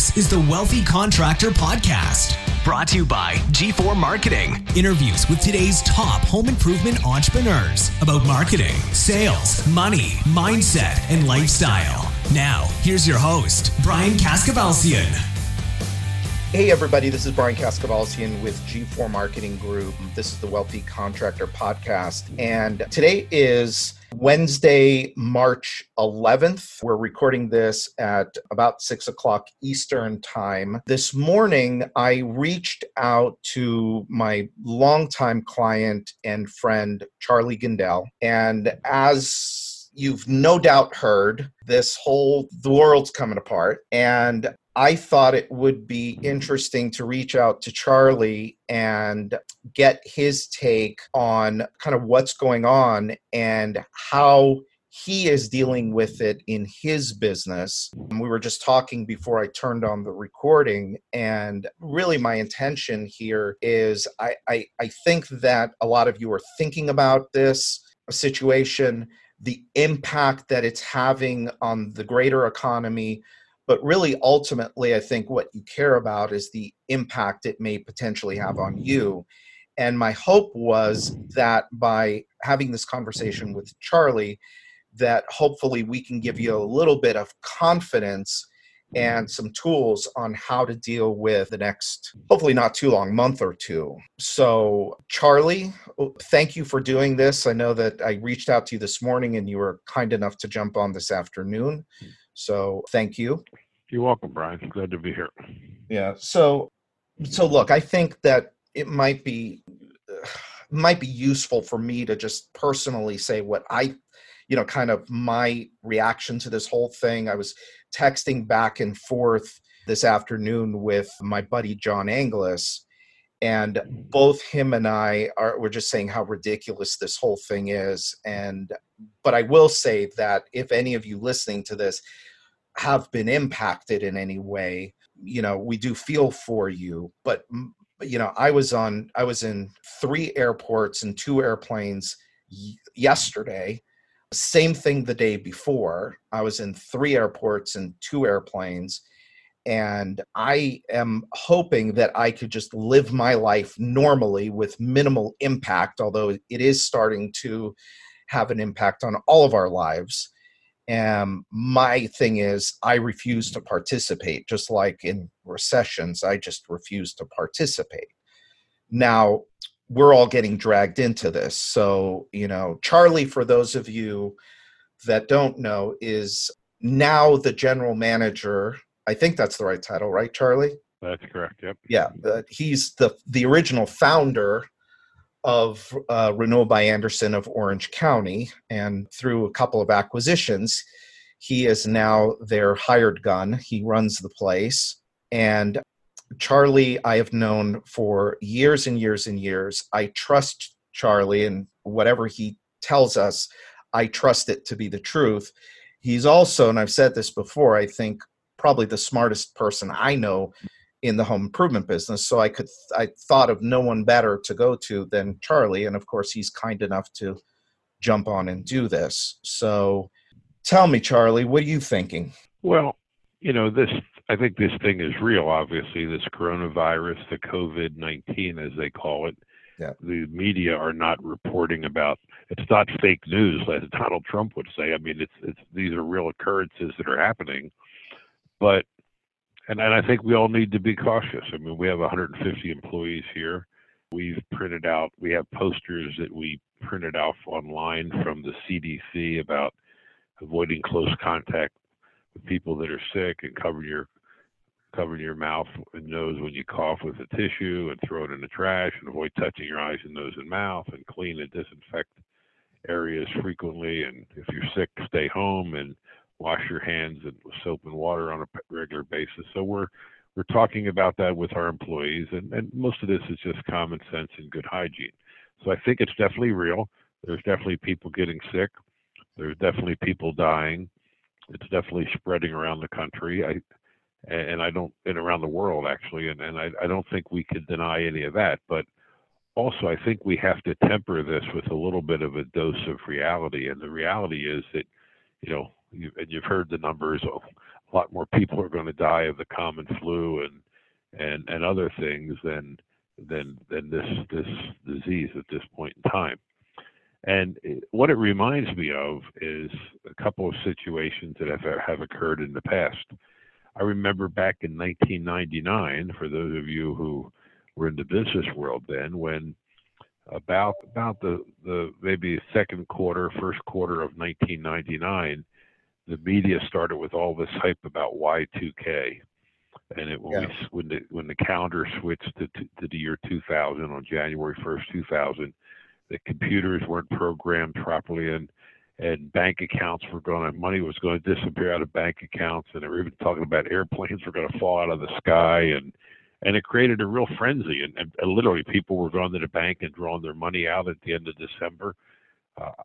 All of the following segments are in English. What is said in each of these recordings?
This is the Wealthy Contractor Podcast, brought to you by G4 Marketing. Interviews with today's top home improvement entrepreneurs about marketing, sales, money, mindset, and lifestyle. Now, here's your host, Brian Kaskavalciyan. Hey, everybody, this is Brian Kaskavalciyan with G4 Marketing Group. This is the Wealthy Contractor Podcast. And today is Wednesday, March 11th. We're recording this at about six o'clock Eastern Time. This morning, I reached out to my longtime client and friend, Charlie Gindele. And as you've no doubt heard, this whole the world's coming apart. And I thought it would be interesting to reach out to Charlie and get his take on kind of what's going on and how he is dealing with it in his business. We were just talking before I turned on the recording, and really my intention here is I, I, I think that a lot of you are thinking about this situation, the impact that it's having on the greater economy but really ultimately i think what you care about is the impact it may potentially have on you. And my hope was that by having this conversation with charlie that hopefully we can give you a little bit of confidence and some tools on how to deal with the next hopefully not too long month or two. So charlie thank you for doing this. I know that i reached out to you this morning and you were kind enough to jump on this afternoon. So thank you. You're welcome, Brian. Glad to be here. Yeah. So, so look, I think that it might be uh, might be useful for me to just personally say what I, you know, kind of my reaction to this whole thing. I was texting back and forth this afternoon with my buddy John Anglis, and both him and I are we're just saying how ridiculous this whole thing is. And but I will say that if any of you listening to this have been impacted in any way you know we do feel for you but you know i was on i was in three airports and two airplanes y- yesterday. Same thing the day before i was in three airports and two airplanes and i am hoping that i could just live my life normally with minimal impact although it is starting to have an impact on all of our lives and my thing is, I refuse to participate, just like in recessions, I just refuse to participate. Now, we're all getting dragged into this. So, you know, Charlie, for those of you that don't know, is now the general manager. I think that's the right title, right, Charlie? That's correct. Yep. Yeah, uh, he's the the original founder of uh, Renewal by Andersen of Orange County, and through a couple of acquisitions, he is now their hired gun. He runs the place. And Charlie, I have known for years and years and years. I trust Charlie, and whatever he tells us, I trust it to be the truth. He's also, and I've said this before, I think probably the smartest person I know in the home improvement business. So I could I thought of no one better to go to than Charlie, and of course he's kind enough to jump on and do this. So tell me, Charlie, what are you thinking? Well, you know this. I think this thing is real. Obviously, this coronavirus, the COVID nineteen, as they call it. Yeah. The media are not reporting about. It's not fake news, as Donald Trump would say. I mean, it's it's these are real occurrences that are happening. But and, and I think we all need to be cautious. I mean, we have 150 employees here. We've printed out, we have posters that we printed out online from the CDC about avoiding close contact with people that are sick and covering your covering your mouth and nose when you cough with a tissue and throw it in the trash and avoid touching your eyes and nose and mouth and clean and disinfect areas frequently and if you're sick stay home and wash your hands with soap and water on a regular basis. So we're we're talking about that with our employees, and, and most of this is just common sense and good hygiene. So I think it's definitely real. There's definitely people getting sick. There's definitely people dying. It's definitely spreading around the country. I and I don't and around the world actually, and, and I, I don't think we could deny any of that. But also I think we have to temper this with a little bit of a dose of reality. And the reality is that, you know, you, and you've heard the numbers. a lot more people are going to die of the common flu and and and other things than than than this this disease at this point in time. And what it reminds me of is a couple of situations that have have occurred in the past. I remember back in 1999, for those of you who were in the business world then, when about about the the maybe second quarter, first quarter of 1999, the media started with all this hype about Y2K, and it when, yeah. we, when the when the calendar switched to, to, to the year 2000 on January 1st, 2000, the computers weren't programmed properly and and bank accounts were going to money was going to disappear out of bank accounts and they were even talking about airplanes were going to fall out of the sky and and it created a real frenzy and, and, literally people were going to the bank and drawing their money out at the end of december uh,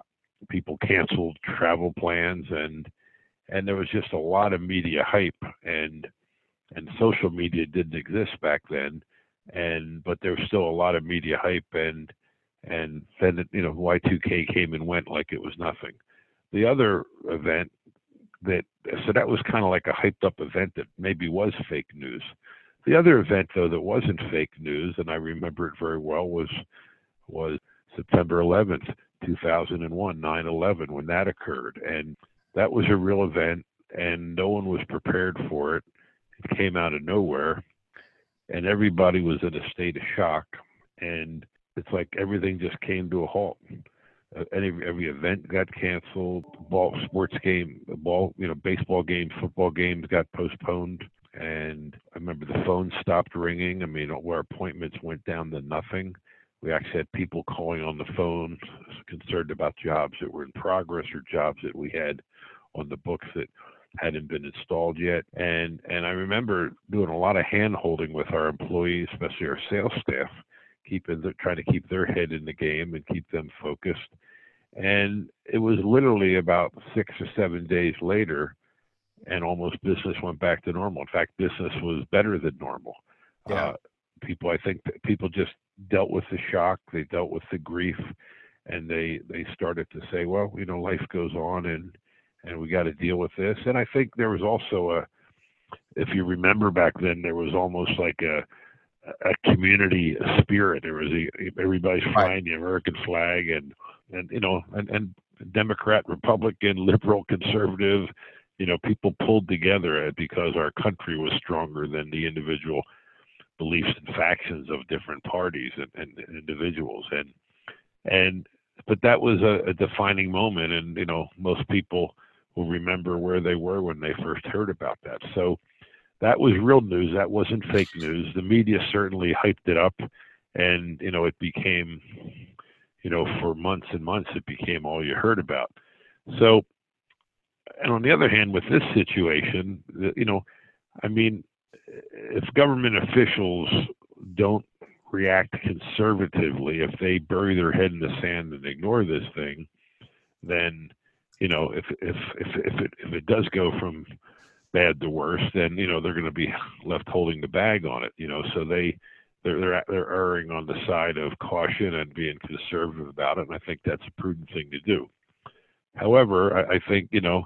people canceled travel plans and and there was just a lot of media hype and and social media didn't exist back then and but there was still a lot of media hype and and then you know Y2K came and went like it was nothing. The other event that so that was kind of like a hyped up event that maybe was fake news. The other event though that wasn't fake news and I remember it very well was was September 11th, 2001, 9/11 when that occurred and that was a real event and no one was prepared for it. It came out of nowhere and everybody was in a state of shock and it's like everything just came to a halt. Uh, any every event got canceled. Ball sports game, ball you know baseball games, football games got postponed. And I remember the phone stopped ringing. I mean, where appointments went down to nothing. We actually had people calling on the phone, concerned about jobs that were in progress or jobs that we had on the books that hadn't been installed yet. And and I remember doing a lot of hand holding with our employees, especially our sales staff, keeping the, trying to keep their head in the game and keep them focused. And it was literally about six or seven days later, and almost business went back to normal. In fact, business was better than normal. Yeah. Uh, people, I think, people just dealt with the shock. They dealt with the grief, and they they started to say, well, you know, life goes on, and and we got to deal with this. And I think there was also a, if you remember back then, there was almost like a a community spirit. There was a, everybody's flying the American flag, and and you know, and, and Democrat, Republican, liberal, conservative, you know, people pulled together uh, because our country was stronger than the individual beliefs and factions of different parties and, and individuals, and and but that was a, a defining moment, and you know, most people will remember where they were when they first heard about that. So that was real news. That wasn't fake news. The media certainly hyped it up, and you know it became, you know, for months and months it became all you heard about. So, and on the other hand, with this situation, you know, I mean, if government officials don't react conservatively, if they bury their head in the sand and ignore this thing, then you know, if if if if it if it does go from bad to worse, then you know they're going to be left holding the bag on it. You know, so they they're they're they're erring on the side of caution and being conservative about it, and I think that's a prudent thing to do. However, I, I think you know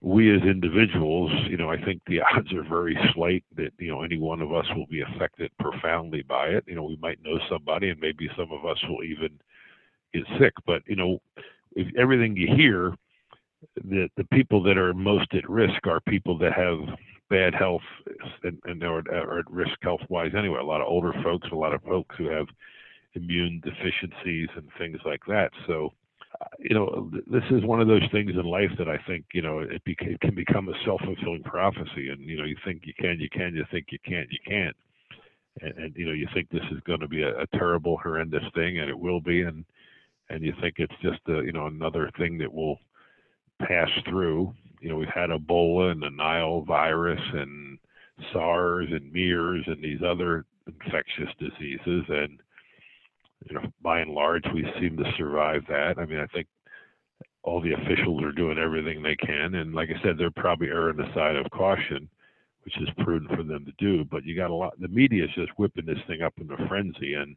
we as individuals, you know, I think the odds are very slight that you know any one of us will be affected profoundly by it. You know, we might know somebody, and maybe some of us will even get sick. But you know, if everything you hear the the people that are most at risk are people that have bad health and, and are, are at risk health wise anyway. A lot of older folks, a lot of folks who have immune deficiencies and things like that. So, uh, you know, this is one of those things in life that I think you know it, beca- it can become a self fulfilling prophecy. And you know, you think you can, you can, you think you can't, you can't. And, and you know, you think this is going to be a, a terrible, horrendous thing, and it will be. And and you think it's just a, you know another thing that will pass through. You know, we've had Ebola and the Nile virus and SARS and MERS and these other infectious diseases, and you know, by and large, we seem to survive that. I mean, I think all the officials are doing everything they can, and like I said, they're probably erring the side of caution, which is prudent for them to do. But you got a lot. The media is just whipping this thing up in a frenzy, and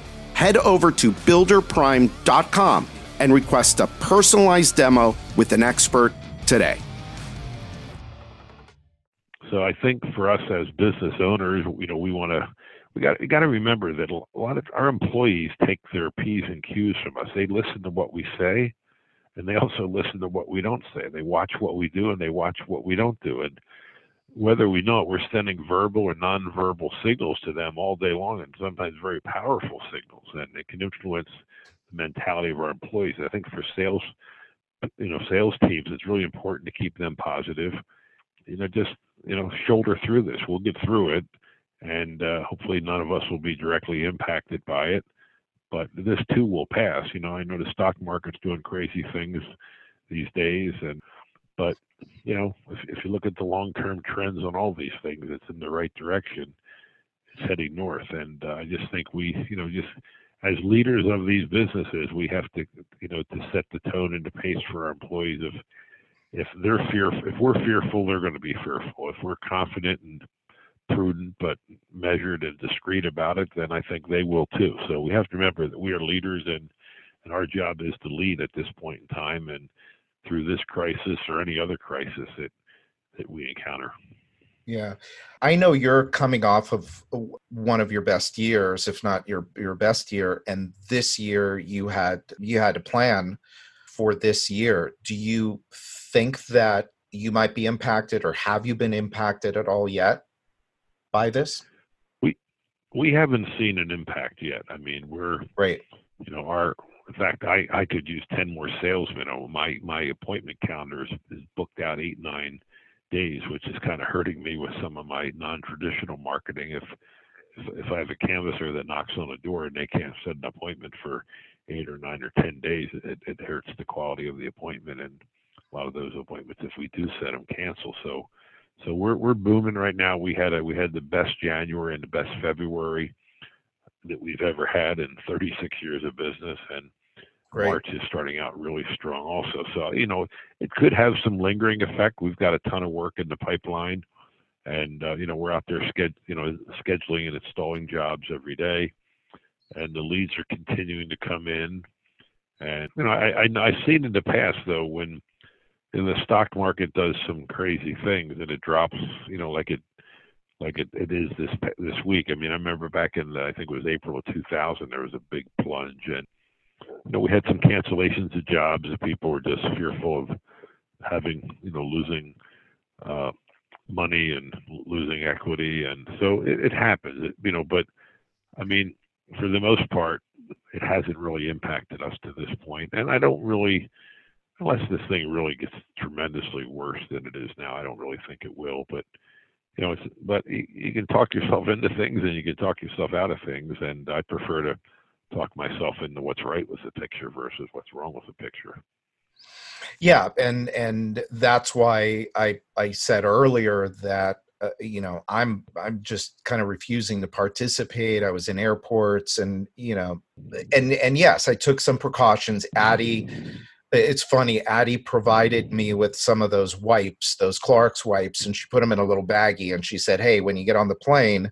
Head over to builderprime.com and request a personalized demo with an expert today. So I think for us as business owners, you know, we want to we got we got to remember that a lot of our employees take their p's and q's from us. They listen to what we say, and they also listen to what we don't say. They watch what we do and they watch what we don't do. And whether we know it, we're sending verbal or nonverbal signals to them all day long, and sometimes very powerful signals, and it can influence the mentality of our employees. I think for sales, you know, sales teams, it's really important to keep them positive. You know, just you know, shoulder through this. We'll get through it, and uh, hopefully none of us will be directly impacted by it. But this too will pass. You know, I know the stock market's doing crazy things these days, and but you know, if, if you look at the long-term trends on all these things, it's in the right direction. It's heading north, and uh, I just think we, you know, just as leaders of these businesses, we have to, you know, to set the tone and the pace for our employees of if they're fearful, if we're fearful, they're going to be fearful. If we're confident and prudent but measured and discreet about it, then I think they will too. So we have to remember that we are leaders, and and our job is to lead at this point in time, and through this crisis or any other crisis that that we encounter. Yeah. I know you're coming off of one of your best years, if not your your best year, and this year you had you had a plan for this year. Do you think that you might be impacted or have you been impacted at all yet by this? We we haven't seen an impact yet. I mean, we're right. You know, our in fact, I, I could use ten more salesmen. Oh, my my appointment calendar is, is booked out eight nine days, which is kind of hurting me with some of my non-traditional marketing. If if, if I have a canvasser that knocks on a door and they can't set an appointment for eight or nine or ten days, it, it hurts the quality of the appointment and a lot of those appointments, if we do set them, cancel. So, so we're we're booming right now. We had a we had the best January and the best February that we've ever had in 36 years of business, and Great. March is starting out really strong also. So you know it could have some lingering effect. We've got a ton of work in the pipeline, and uh, you know we're out there sched- you know scheduling and installing jobs every day, and the leads are continuing to come in. And you know I, I I've seen in the past though when and the stock market does some crazy things and it drops you know like it like it, it is this this week i mean i remember back in i think it was april of 2000 there was a big plunge and you know we had some cancellations of jobs and people were just fearful of having you know losing uh money and losing equity and so it, it happens it, you know but i mean for the most part it hasn't really impacted us to this point and i don't really unless this thing really gets tremendously worse than it is now. I don't really think it will, but you know, but you, you can talk yourself into things and you can talk yourself out of things, and I prefer to talk myself into what's right with the picture versus what's wrong with the picture. Yeah, and and that's why I I said earlier that uh, you know i'm i'm just kind of refusing to participate i was in airports and you know and and yes i took some precautions addie it's funny addie provided me with some of those wipes those Clorox wipes and she put them in a little baggie and she said hey when you get on the plane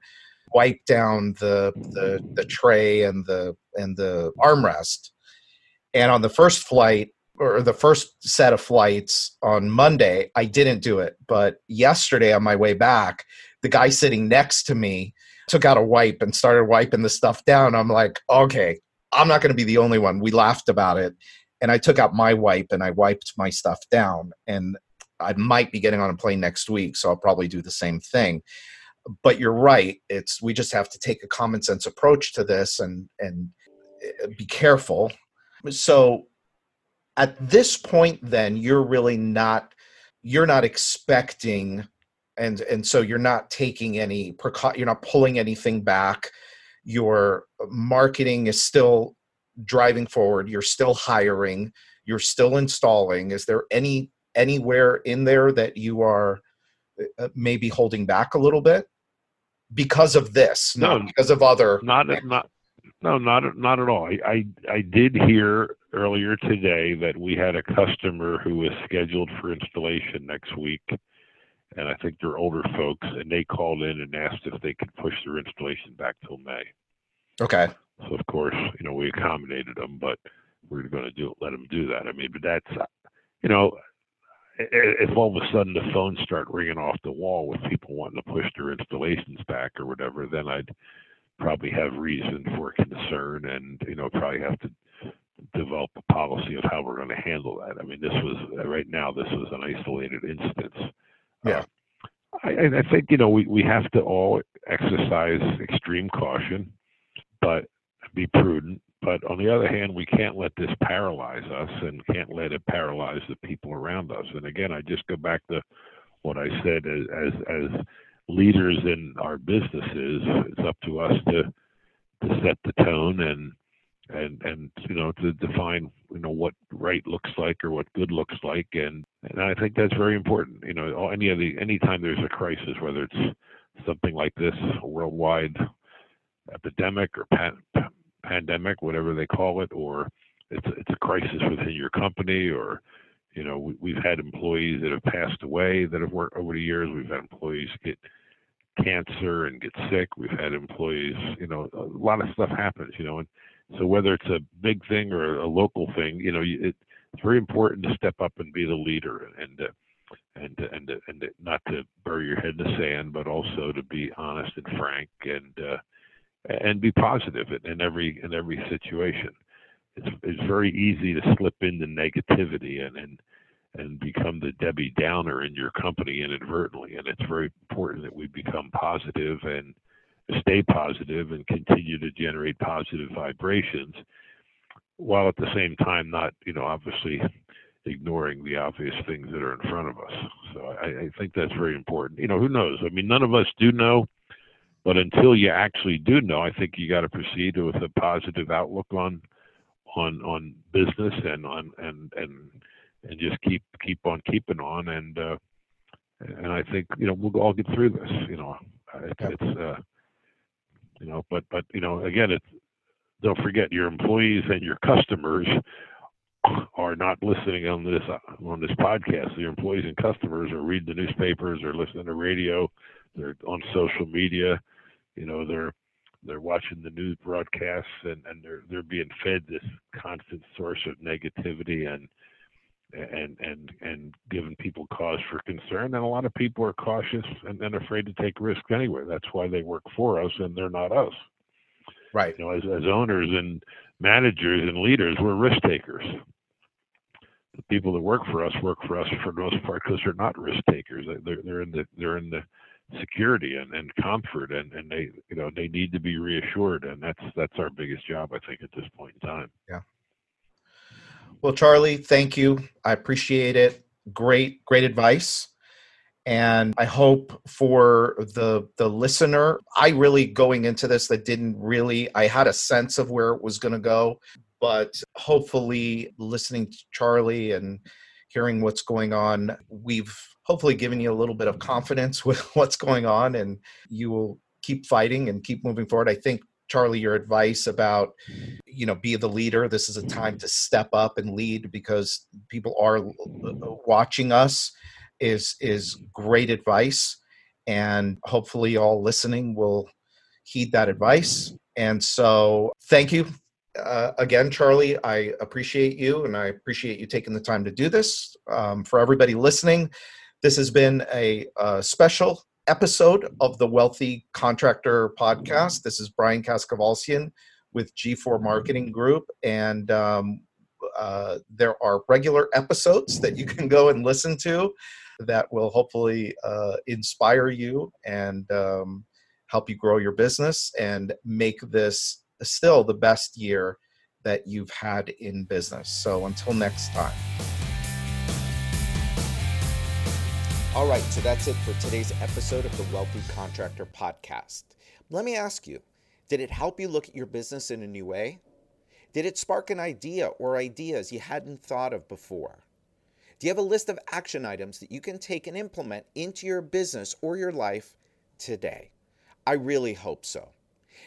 wipe down the the, the tray and the and the armrest and on the first flight or the first set of flights on monday i didn't do it but yesterday on my way back the guy sitting next to me took out a wipe and started wiping the stuff down i'm like okay I'm not going to be the only one. We laughed about it. And I took out my wipe and I wiped my stuff down. And I might be getting on a plane next week, so I'll probably do the same thing. But you're right. It's we just have to take a common sense approach to this and and eh, be careful. So at this point then you're really not you're not expecting and and so you're not taking any precau- you're not pulling anything back your marketing is still driving forward you're still hiring you're still installing. Is there any anywhere in there that you are uh, maybe holding back a little bit? Because of this no, not because of other not not no not not at all. I, I i did hear earlier today that we had a customer who was scheduled for installation next week and i think they're older folks and they called in and asked if they could push their installation back till may. Okay so of course you know we accommodated them but we're going to do let them do that i mean but that's you know if all of a sudden the phones start ringing off the wall with people wanting to push their installations back or whatever, then I'd probably have reason for concern and you know probably have to develop a policy of how we're going to handle that. I mean, this was right now this was an isolated instance. Yeah. Uh, I, I think you know we, we have to all exercise extreme caution, but be prudent but on the other hand, we can't let this paralyze us and can't let it paralyze the people around us. And again, I just go back to what I said as as, as leaders in our businesses, it's up to us to to set the tone and and and you know to define you know what right looks like or what good looks like and and I think that's very important you know any of the anytime there's a crisis whether it's something like this a worldwide epidemic or pan, pandemic, whatever they call it, or it's it's a crisis within your company, or you know we, we've had employees that have passed away that have worked over the years. We've had employees get cancer and get sick. We've had employees, you know, a lot of stuff happens, you know, and so whether it's a big thing or a local thing, you know, it, it's very important to step up and be the leader and. Uh, and and and not to bury your head in the sand, but also to be honest and frank and uh, and be positive in every in every situation. It's it's very easy to slip into negativity and and and become the Debbie Downer in your company inadvertently. And it's very important that we become positive and stay positive and continue to generate positive vibrations, while at the same time not you know obviously ignoring the obvious things that are in front of us. So I, I think that's very important. You know, who knows? I mean, none of us do know but until you actually do know, I think you got to proceed with a positive outlook on on on business and on and and and just keep keep on keeping on and uh, and I think you know we'll all get through this. You know, it's, it's uh, you know, but but you know, again, it's don't forget your employees and your customers are not listening on this on this podcast. Your employees and customers are reading the newspapers or listening to radio they're on social media, you know, they're they're watching the news broadcasts and, and they're they're being fed this constant source of negativity and and and and giving people cause for concern. And a lot of people are cautious and, and afraid to take risks anyway. That's why they work for us and they're not us. Right. You know as, as owners and managers and leaders we're risk takers. The people that work for us work for us for the most part because they're not risk takers. They're, they're in the they're in the security and, and comfort and, and they you know they need to be reassured and that's that's our biggest job i think at this point in time. Yeah. Well charlie thank you. I appreciate it. Great great advice. And i hope for the the listener i really going into this that didn't really i had a sense of where it was going to go but hopefully listening to charlie and hearing what's going on we've hopefully given you a little bit of confidence with what's going on and you will keep fighting and keep moving forward. I think Charlie, your advice about, you know, be the leader. This is a time to step up and lead because people are uh, uh, watching us is is great advice. And hopefully all listening will heed that advice. And so thank you uh, again, Charlie, I appreciate you and I appreciate you taking the time to do this. Um, for everybody listening, this has been a, a special episode of the Wealthy Contractor podcast. This is Brian Kaskavalciyan with G4 Marketing Group. And um, uh, there are regular episodes that you can go and listen to that will hopefully uh, inspire you and um, help you grow your business and make this still the best year that you've had in business. So until next time. All right, so that's it for today's episode of the Wealthy Contractor Podcast. Let me ask you did it help you look at your business in a new way? Did it spark an idea or ideas you hadn't thought of before? Do you have a list of action items that you can take and implement into your business or your life today? I really hope so.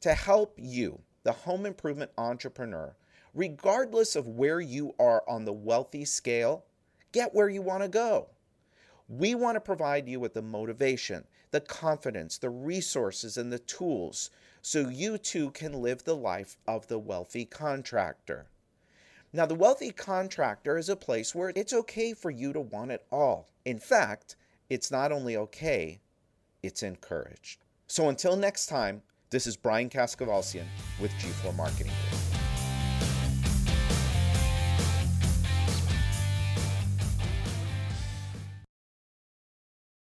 to help you, the home improvement entrepreneur, regardless of where you are on the wealthy scale, get where you want to go. We want to provide you with the motivation, the confidence, the resources, and the tools so you too can live the life of the wealthy contractor. Now, the wealthy contractor is a place where it's okay for you to want it all. In fact, it's not only okay, it's encouraged. So until next time, this is Brian Kaskavalciyan with G4 Marketing.